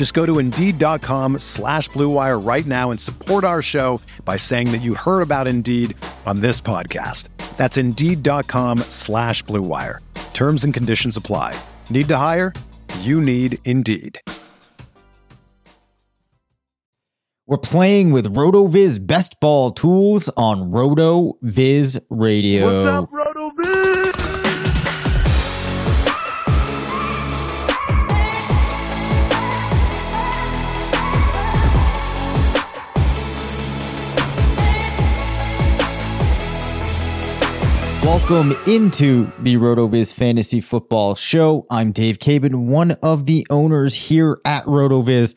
Just go to Indeed.com slash BlueWire right now and support our show by saying that you heard about Indeed on this podcast. That's Indeed.com slash BlueWire. Terms and conditions apply. Need to hire? You need Indeed. We're playing with RotoViz best ball tools on RotoViz Radio. What's up, RotoViz? Welcome into the RotoViz Fantasy Football Show. I'm Dave Caban, one of the owners here at RotoViz.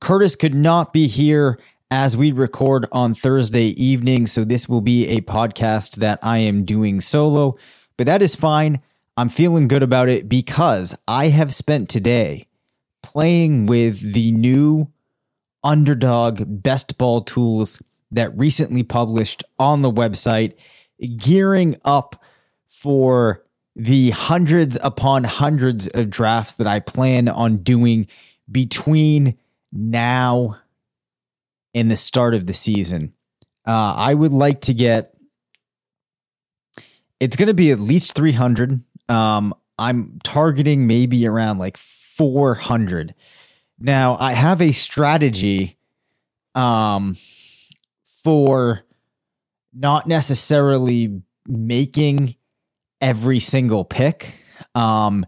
Curtis could not be here as we record on Thursday evening, so this will be a podcast that I am doing solo, but that is fine. I'm feeling good about it because I have spent today playing with the new underdog best ball tools that recently published on the website gearing up for the hundreds upon hundreds of drafts that I plan on doing between now and the start of the season. Uh, I would like to get. It's going to be at least 300. Um, I'm targeting maybe around like 400. Now, I have a strategy um, for not necessarily making every single pick. Um,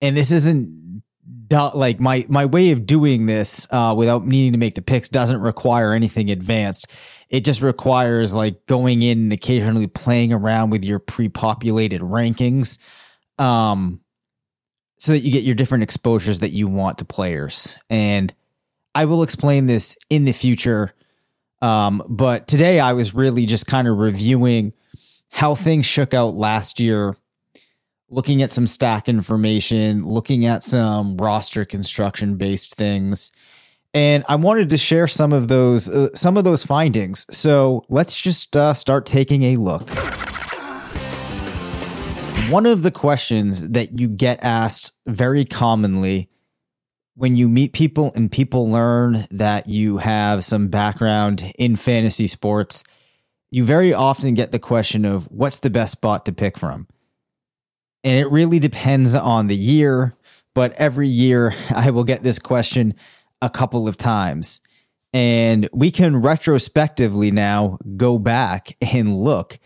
and this isn't like my my way of doing this uh, without needing to make the picks doesn't require anything advanced. It just requires like going in and occasionally playing around with your pre-populated rankings, um, so that you get your different exposures that you want to players. And I will explain this in the future um, but today I was really just kind of reviewing how things shook out last year, looking at some stack information, looking at some roster construction based things. And I wanted to share some of those uh, some of those findings. So let's just uh, start taking a look. One of the questions that you get asked very commonly when you meet people and people learn that you have some background in fantasy sports, you very often get the question of what's the best spot to pick from? And it really depends on the year, but every year I will get this question a couple of times. And we can retrospectively now go back and look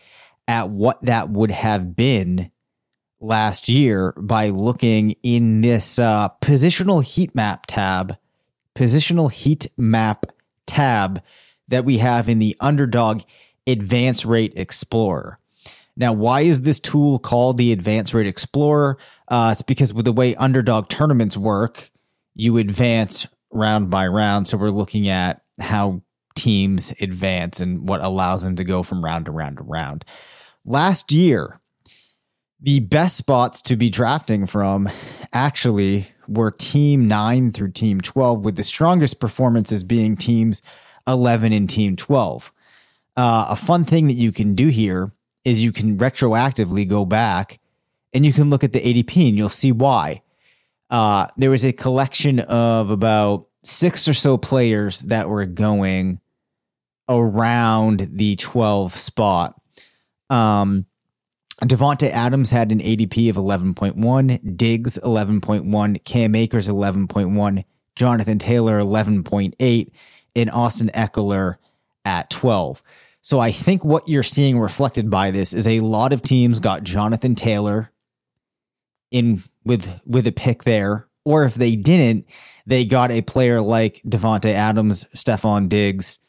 at what that would have been last year by looking in this uh, positional heat map tab, positional heat map tab that we have in the underdog advance rate explorer. Now, why is this tool called the advance rate explorer? Uh, it's because with the way underdog tournaments work, you advance round by round. So we're looking at how teams advance and what allows them to go from round to round to round. Last year, the best spots to be drafting from actually were team 9 through team 12 with the strongest performances being teams 11 and team 12 uh, a fun thing that you can do here is you can retroactively go back and you can look at the adp and you'll see why. Uh, there was a collection of about six or so players that were going around the 12 spot. Um, Davante Adams had an ADP of 11.1, Diggs 11.1, Cam Akers 11.1, Jonathan Taylor 11.8, and Austin Ekeler at 12. So I think what you're seeing reflected by this is a lot of teams got Jonathan Taylor in with with a pick there, or if they didn't, they got a player like Davante Adams, Stefon Diggs,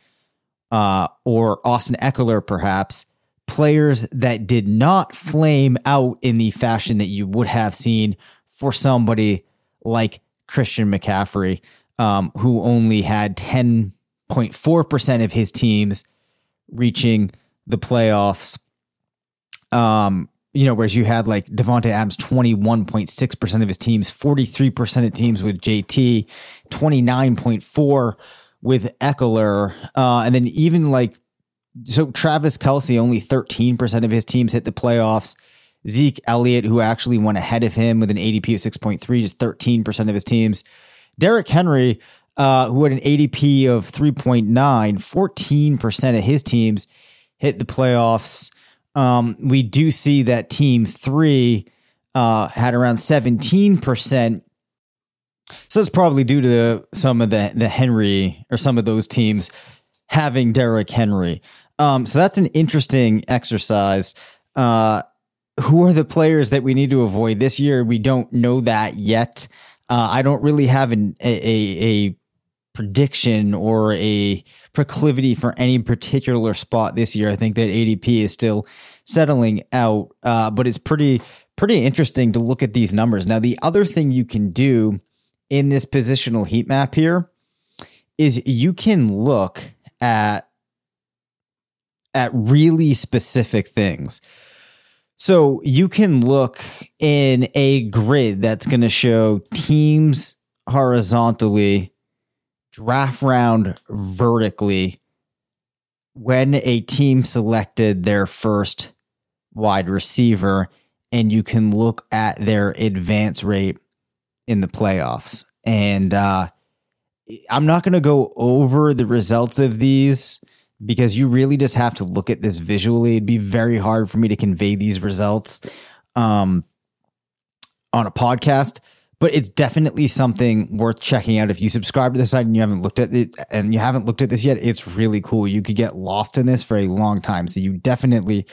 uh, or Austin Ekeler, perhaps players that did not flame out in the fashion that you would have seen for somebody like Christian McCaffrey, um, who only had 10.4% of his teams reaching the playoffs. Um, you know, whereas you had like Davante Adams, 21.6% of his teams, 43% of teams with JT, 29.4 with Ekeler. Uh, and then even like so Travis Kelce, only 13% of his teams hit the playoffs. Zeke Elliott, who actually went ahead of him with an ADP of 6.3, just 13% of his teams. Derrick Henry, uh, who had an ADP of 3.9, 14% of his teams hit the playoffs. Um, we do see that team three uh, had around 17%. So it's probably due to some of the, the Henry or some of those teams having Derrick Henry. Um, so that's an interesting exercise. Uh, who are the players that we need to avoid this year? We don't know that yet. Uh, I don't really have an, a, a, a prediction or a proclivity for any particular spot this year. I think that ADP is still settling out, uh, but it's pretty pretty interesting to look at these numbers. Now, the other thing you can do in this positional heat map here is you can look at at really specific things. So you can look in a grid that's going to show teams horizontally, draft round vertically, when a team selected their first wide receiver, and you can look at their advance rate in the playoffs. And uh, I'm not going to go over the results of these because you really just have to look at this visually. It'd be very hard for me to convey these results um, on a podcast, but it's definitely something worth checking out. If you subscribe to the site and you haven't looked at it and you haven't looked at this yet, it's really cool. You could get lost in this for a long time. So you definitely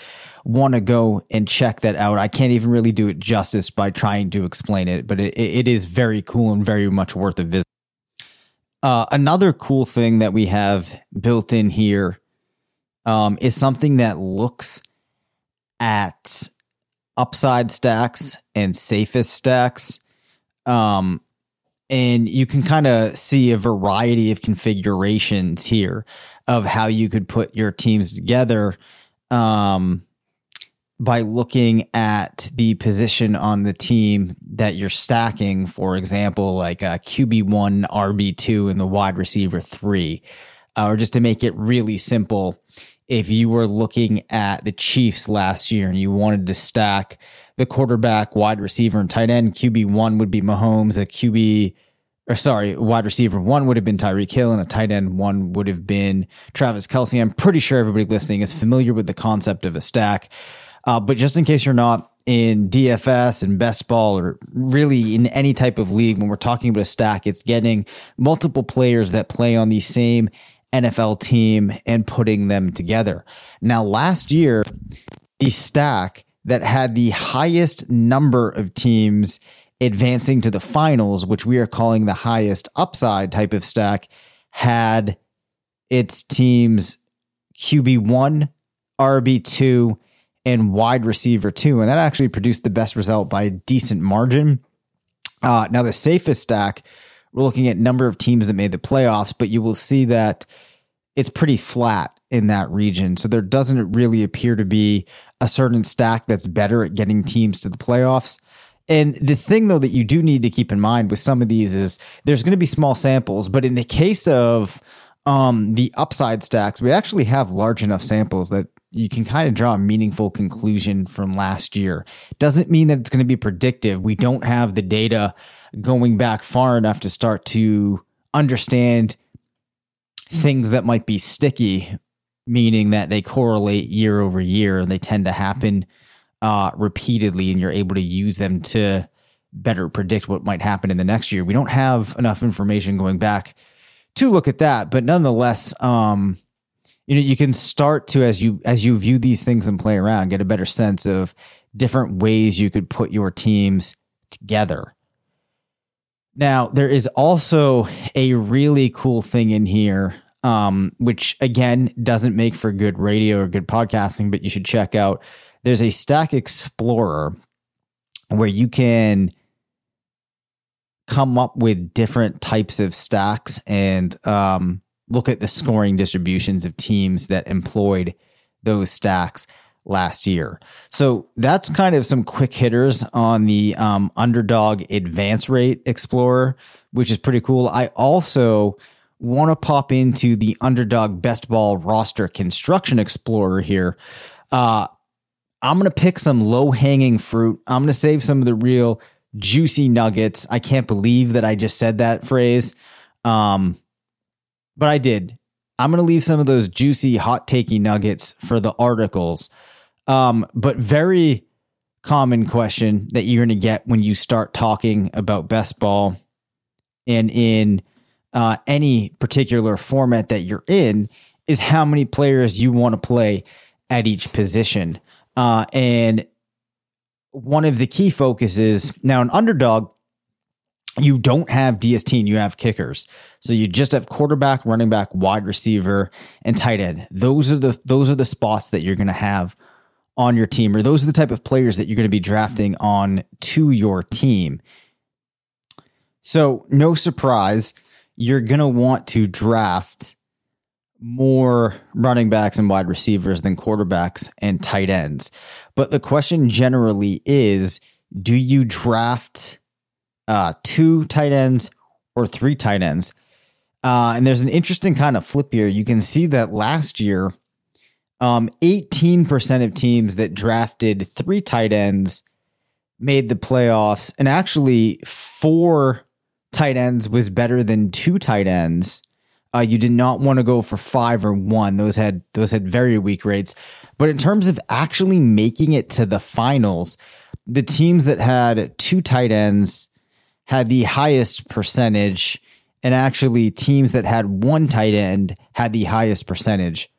want to go and check that out. I can't even really do it justice by trying to explain it, but it, it is very cool and very much worth a visit. Uh, another cool thing that we have built in here um, is something that looks at upside stacks and safest stacks. Um, and you can kind of see a variety of configurations here of how you could put your teams together um, by looking at the position on the team that you're stacking. For example, like a QB1, RB2, and the wide receiver three. Uh, or just to make it really simple, if you were looking at the Chiefs last year and you wanted to stack the quarterback, wide receiver, and tight end, QB one would be Mahomes, a QB or sorry, wide receiver one would have been Tyreek Hill, and a tight end one would have been Travis Kelce. I'm pretty sure everybody listening is familiar with the concept of a stack. Uh, but just in case you're not in DFS and best ball or really in any type of league, when we're talking about a stack, it's getting multiple players that play on the same NFL team and putting them together. Now, last year, the stack that had the highest number of teams advancing to the finals, which we are calling the highest upside type of stack, had its teams QB1, RB2, and wide receiver two. And that actually produced the best result by a decent margin. Uh, now, the safest stack, we're looking at number of teams that made the playoffs, but you will see that it's pretty flat in that region. So there doesn't really appear to be a certain stack that's better at getting teams to the playoffs. And the thing, though, that you do need to keep in mind with some of these is there's going to be small samples, but in the case of um, the upside stacks, we actually have large enough samples that you can kind of draw a meaningful conclusion from last year. Doesn't mean that it's going to be predictive. We don't have the data going back far enough to start to understand things that might be sticky, meaning that they correlate year over year and they tend to happen uh, repeatedly, and you're able to use them to better predict what might happen in the next year. We don't have enough information going back to look at that, but nonetheless, um, you know you can start to as you as you view these things and play around get a better sense of different ways you could put your teams together. Now there is also a really cool thing in here um, which again doesn't make for good radio or good podcasting but you should check out. There's a stack explorer where you can come up with different types of stacks and um, look at the scoring distributions of teams that employed those stacks last year. So that's kind of some quick hitters on the um, underdog advance rate explorer, which is pretty cool. I also want to pop into the underdog best ball roster construction explorer here. Uh, I'm going to pick some low hanging fruit. I'm going to save some of the real juicy nuggets. I can't believe that I just said that phrase. Um, but I did. I'm going to leave some of those juicy, hot takey nuggets for the articles. Um, but very common question that you're going to get when you start talking about best ball and in uh, any particular format that you're in is how many players you want to play at each position. Uh, and one of the key focuses now, an underdog you don't have DST and you have kickers. So you just have quarterback, running back, wide receiver, and tight end. Those are the those are the spots that you're going to have on your team, or those are the type of players that you're going to be drafting on to your team. So no surprise, you're going to want to draft more running backs and wide receivers than quarterbacks and tight ends. But the question generally is, do you draft uh, two tight ends or three tight ends. Uh, and there's an interesting kind of flip here. You can see that last year, um, 18% of teams that drafted three tight ends made the playoffs, and actually four tight ends was better than two tight ends. Uh, you did not want to go for five or one; those had those had very weak rates. But in terms of actually making it to the finals, the teams that had two tight ends had the highest percentage, and actually teams that had one tight end had the highest percentage.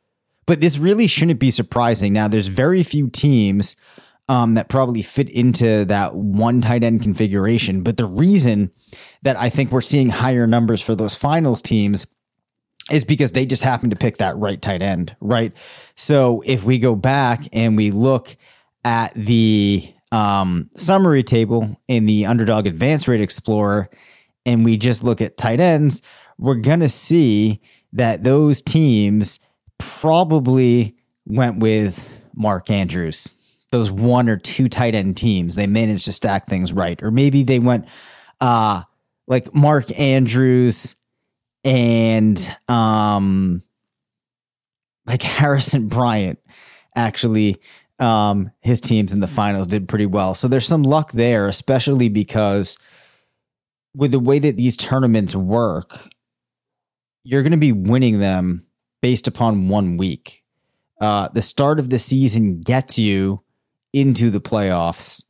But this really shouldn't be surprising. Now, there's very few teams um, that probably fit into that one tight end configuration. But the reason that I think we're seeing higher numbers for those finals teams is because they just happen to pick that right tight end, right? So if we go back and we look at the um, summary table in the underdog Advanced rate explorer and we just look at tight ends, we're going to see that those teams probably went with Mark Andrews. Those one or two tight end teams, they managed to stack things right. Or maybe they went uh like Mark Andrews and um like Harrison Bryant actually um, his teams in the finals did pretty well. So there's some luck there, especially because with the way that these tournaments work, you're going to be winning them based upon one week. Uh, the start of the season gets you into the playoffs,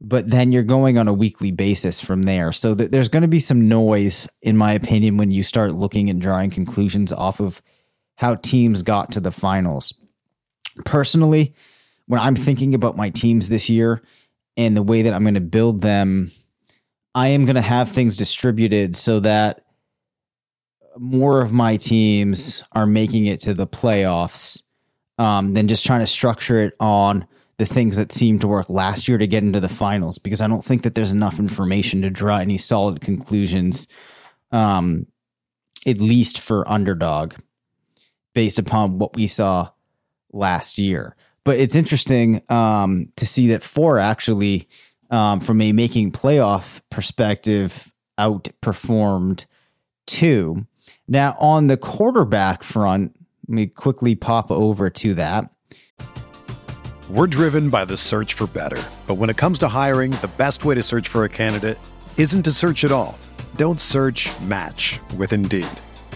but then you're going on a weekly basis from there. So th- there's going to be some noise, in my opinion, when you start looking and drawing conclusions off of how teams got to the finals. Personally, when I'm thinking about my teams this year and the way that I'm going to build them, I am going to have things distributed so that more of my teams are making it to the playoffs um, than just trying to structure it on the things that seemed to work last year to get into the finals because I don't think that there's enough information to draw any solid conclusions, um, at least for underdog, based upon what we saw last year. But it's interesting um, to see that four actually, um, from a making playoff perspective, outperformed two. Now, on the quarterback front, let me quickly pop over to that. We're driven by the search for better. But when it comes to hiring, the best way to search for a candidate isn't to search at all. Don't search match with Indeed.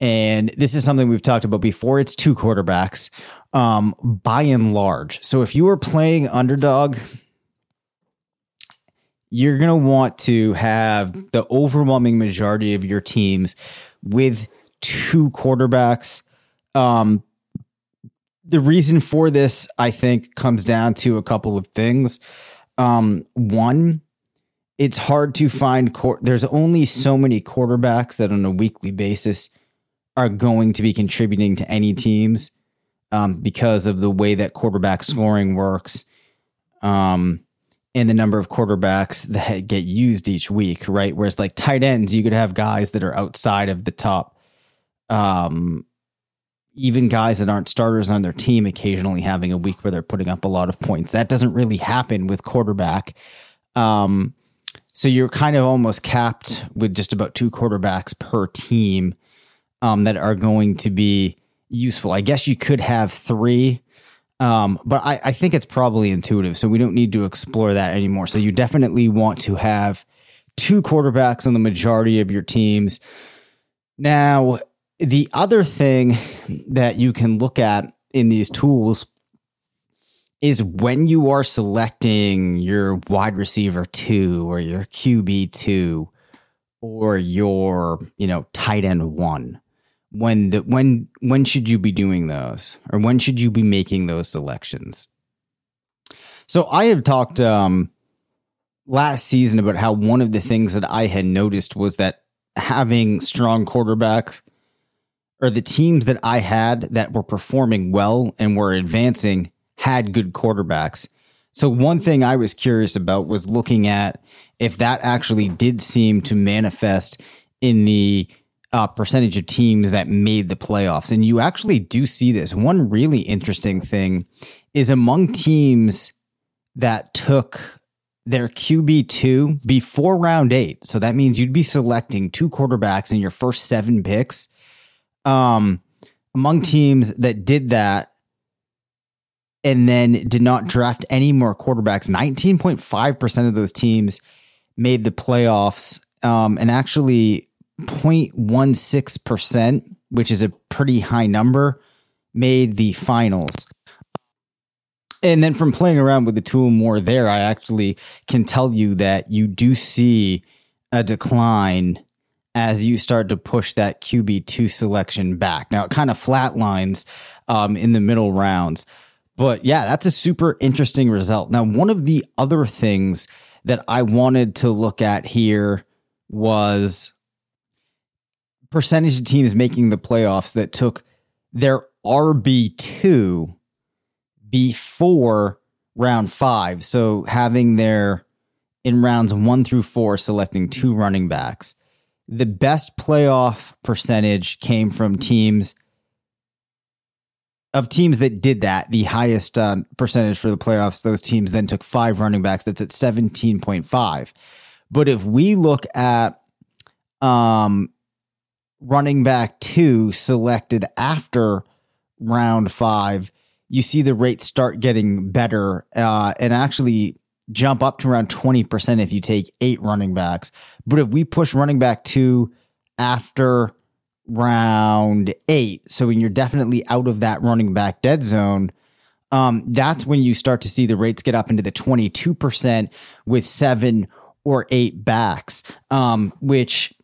and this is something we've talked about before. It's two quarterbacks, um, by and large. So if you are playing underdog, you're going to want to have the overwhelming majority of your teams with two quarterbacks. Um, the reason for this, I think, comes down to a couple of things. Um, one, it's hard to find. There's only so many quarterbacks that on a weekly basis are going to be contributing to any teams um, because of the way that quarterback scoring works um, and the number of quarterbacks that get used each week, right? Whereas like tight ends, you could have guys that are outside of the top, um, even guys that aren't starters on their team occasionally having a week where they're putting up a lot of points. That doesn't really happen with quarterback. Um, so you're kind of almost capped with just about two quarterbacks per team um, that are going to be useful. I guess you could have three, um, but I, I think it's probably intuitive, so we don't need to explore that anymore. So you definitely want to have two quarterbacks on the majority of your teams. Now, the other thing that you can look at in these tools is when you are selecting your wide receiver two or your QB two or your, you know, tight end one when the when when should you be doing those? Or when should you be making those selections? So i have talked um last season about how one of the things that i had noticed was that having strong quarterbacks or the teams that i had that were performing well and were advancing had good quarterbacks. So one thing i was curious about was looking at if that actually did seem to manifest in the uh, percentage of teams that made the playoffs. And you actually do see this. One really interesting thing is among teams that took their QB2 before round eight. So that means you'd be selecting two quarterbacks in your first seven picks. Um, among teams that did that and then did not draft any more quarterbacks, 19.5% of those teams made the playoffs. Um, and actually, 0.16%, which is a pretty high number, made the finals. And then from playing around with the tool more there, I actually can tell you that you do see a decline as you start to push that QB2 selection back. Now it kind of flatlines um, in the middle rounds. But yeah, that's a super interesting result. Now, one of the other things that I wanted to look at here was percentage of teams making the playoffs that took their RB2 before round five. So having their in rounds one through four, selecting two running backs. The best playoff percentage came from teams of teams that did that. The highest uh, percentage for the playoffs, those teams then took five running backs. That's at 17.5. But if we look at um, running back two selected after round five, you see the rates start getting better uh, and actually jump up to around 20% if you take eight running backs. But if we push running back two after round eight, so when you're definitely out of that running back dead zone, um, that's when you start to see the rates get up into the 22% with seven or eight backs, um, which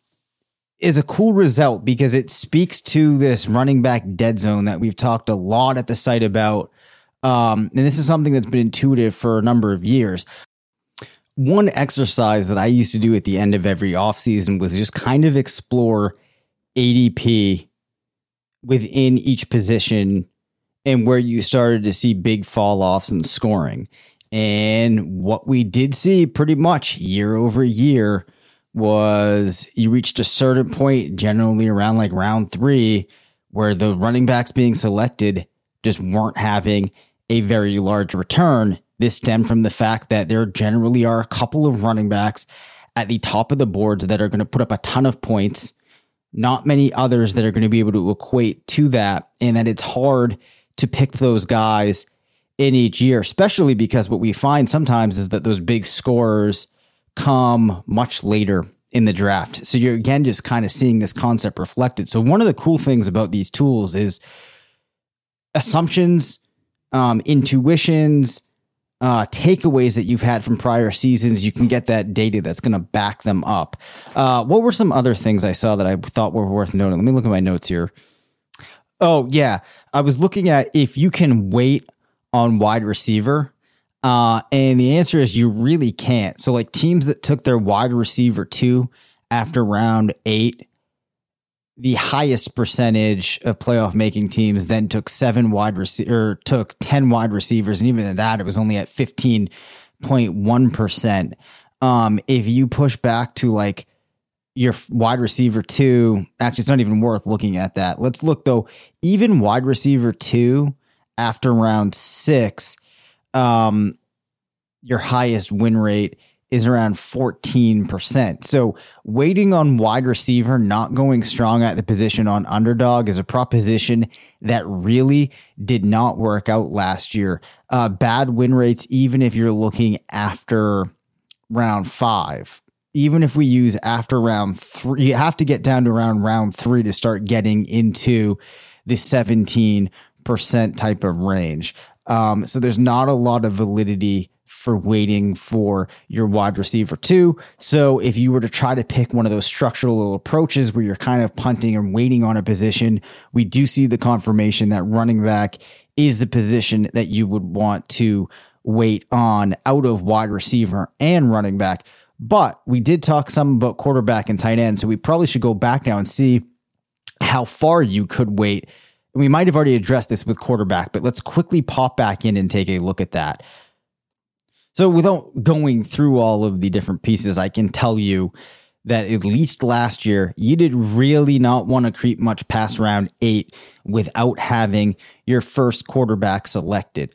is a cool result because it speaks to this running back dead zone that we've talked a lot at the site about. Um, and this is something that's been intuitive for a number of years. One exercise that I used to do at the end of every offseason was just kind of explore ADP within each position and where you started to see big fall offs in scoring. And what we did see pretty much year over year was you reached a certain point, generally around like round three, where the running backs being selected just weren't having a very large return. This stemmed from the fact that there generally are a couple of running backs at the top of the boards that are going to put up a ton of points, not many others that are going to be able to equate to that, and that it's hard to pick those guys in each year, especially because what we find sometimes is that those big scorers come much later in the draft. So you're again just kind of seeing this concept reflected. So one of the cool things about these tools is assumptions, um, intuitions, uh, takeaways that you've had from prior seasons. You can get that data that's going to back them up. Uh, what were some other things I saw that I thought were worth noting? Let me look at my notes here. Oh yeah, I was looking at if you can wait on wide receiver uh, and the answer is you really can't. So, like teams that took their wide receiver two after round eight, the highest percentage of playoff making teams then took seven wide receiver, took 10 wide receivers. And even at that, it was only at 15.1%. Um, if you push back to like your wide receiver two, actually, it's not even worth looking at that. Let's look though, even wide receiver two after round six um, your highest win rate is around 14%. So waiting on wide receiver, not going strong at the position on underdog is a proposition that really did not work out last year. Uh, bad win rates, even if you're looking after round five. Even if we use after round three, you have to get down to around round three to start getting into the 17% type of range. Um, so there's not a lot of validity for waiting for your wide receiver two. So if you were to try to pick one of those structural approaches where you're kind of punting and waiting on a position, we do see the confirmation that running back is the position that you would want to wait on out of wide receiver and running back. But we did talk some about quarterback and tight end. So we probably should go back now and see how far you could wait we might have already addressed this with quarterback, but let's quickly pop back in and take a look at that. So, without going through all of the different pieces, I can tell you that at least last year, you did really not want to creep much past round eight without having your first quarterback selected.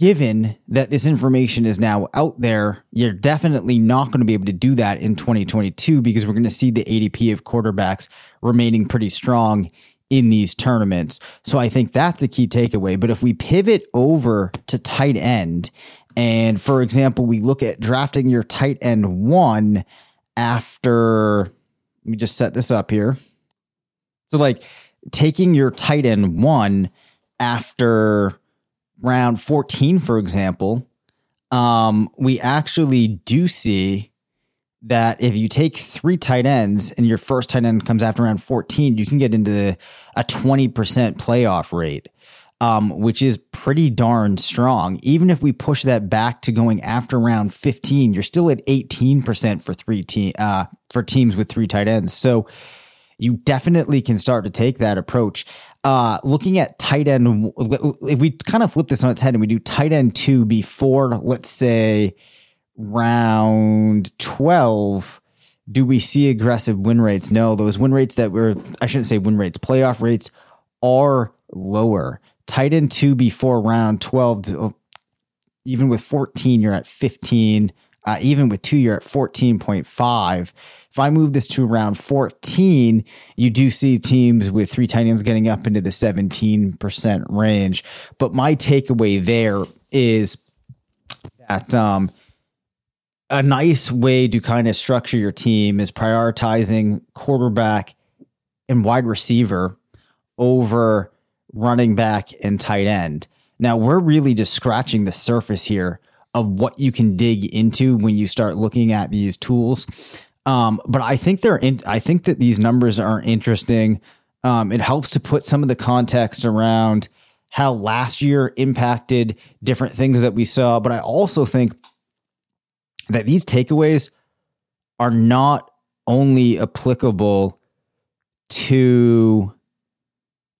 Given that this information is now out there, you're definitely not going to be able to do that in 2022 because we're going to see the ADP of quarterbacks remaining pretty strong in these tournaments. So I think that's a key takeaway. But if we pivot over to tight end, and for example, we look at drafting your tight end one after, let me just set this up here. So, like taking your tight end one after round 14, for example, um, we actually do see that if you take three tight ends and your first tight end comes after round 14, you can get into a 20% playoff rate, um, which is pretty darn strong. Even if we push that back to going after round 15, you're still at 18% for three team, uh, for teams with three tight ends. So you definitely can start to take that approach. Uh, looking at tight end, if we kind of flip this on its head and we do tight end two before, let's say, round 12, do we see aggressive win rates? No, those win rates that were, I shouldn't say win rates, playoff rates are lower. Tight end two before round 12, even with 14, you're at 15. Uh, even with two, you're at 14.5. If I move this to around 14, you do see teams with three tight ends getting up into the 17% range. But my takeaway there is that um, a nice way to kind of structure your team is prioritizing quarterback and wide receiver over running back and tight end. Now, we're really just scratching the surface here of what you can dig into when you start looking at these tools. Um, but I think they're in, I think that these numbers are interesting. Um, it helps to put some of the context around how last year impacted different things that we saw. But I also think that these takeaways are not only applicable to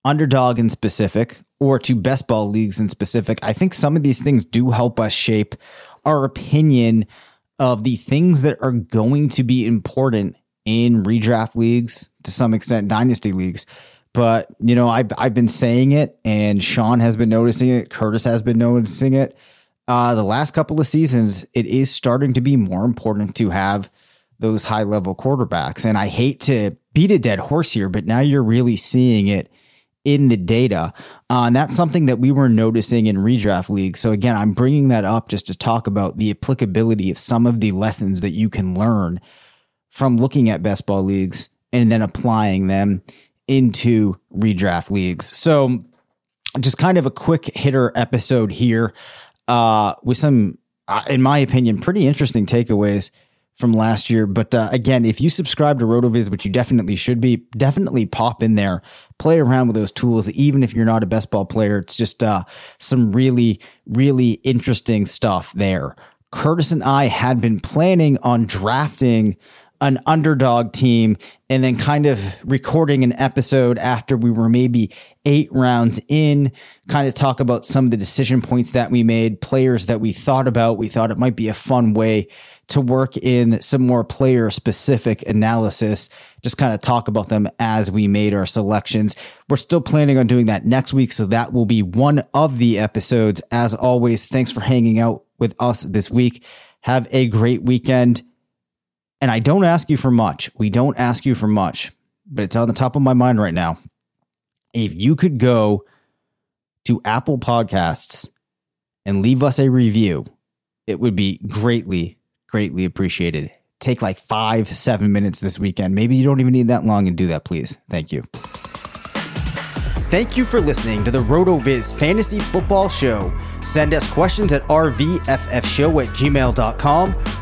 underdog in specific or to best ball leagues in specific. I think some of these things do help us shape our opinion of the things that are going to be important in redraft leagues, to some extent, dynasty leagues. But, you know, I've, I've been saying it, and Sean has been noticing it. Curtis has been noticing it. Uh, the last couple of seasons, it is starting to be more important to have those high level quarterbacks. And I hate to beat a dead horse here, but now you're really seeing it in the data. Uh, and that's something that we were noticing in redraft leagues. So again, I'm bringing that up just to talk about the applicability of some of the lessons that you can learn from looking at best ball leagues and then applying them into redraft leagues. So just kind of a quick hitter episode here uh, with some, uh, in my opinion, pretty interesting takeaways from last year. But uh, again, if you subscribe to RotoViz, which you definitely should be, definitely pop in there, play around with those tools. Even if you're not a best ball player, it's just uh, some really, really interesting stuff there. Curtis and I had been planning on drafting an underdog team and then kind of recording an episode after we were maybe eight rounds in, kind of talk about some of the decision points that we made, players that we thought about. We thought it might be a fun way to work in some more player specific analysis, just kind of talk about them as we made our selections. We're still planning on doing that next week. So that will be one of the episodes. As always, thanks for hanging out with us this week. Have a great weekend. And I don't ask you for much. We don't ask you for much, but it's on the top of my mind right now. If you could go to Apple Podcasts and leave us a review, it would be greatly, greatly appreciated. Take like five, seven minutes this weekend. Maybe you don't even need that long and do that, please. Thank you. Thank you for listening to the RotoViz Fantasy Football Show. Send us questions at rvffshow at gmail.com.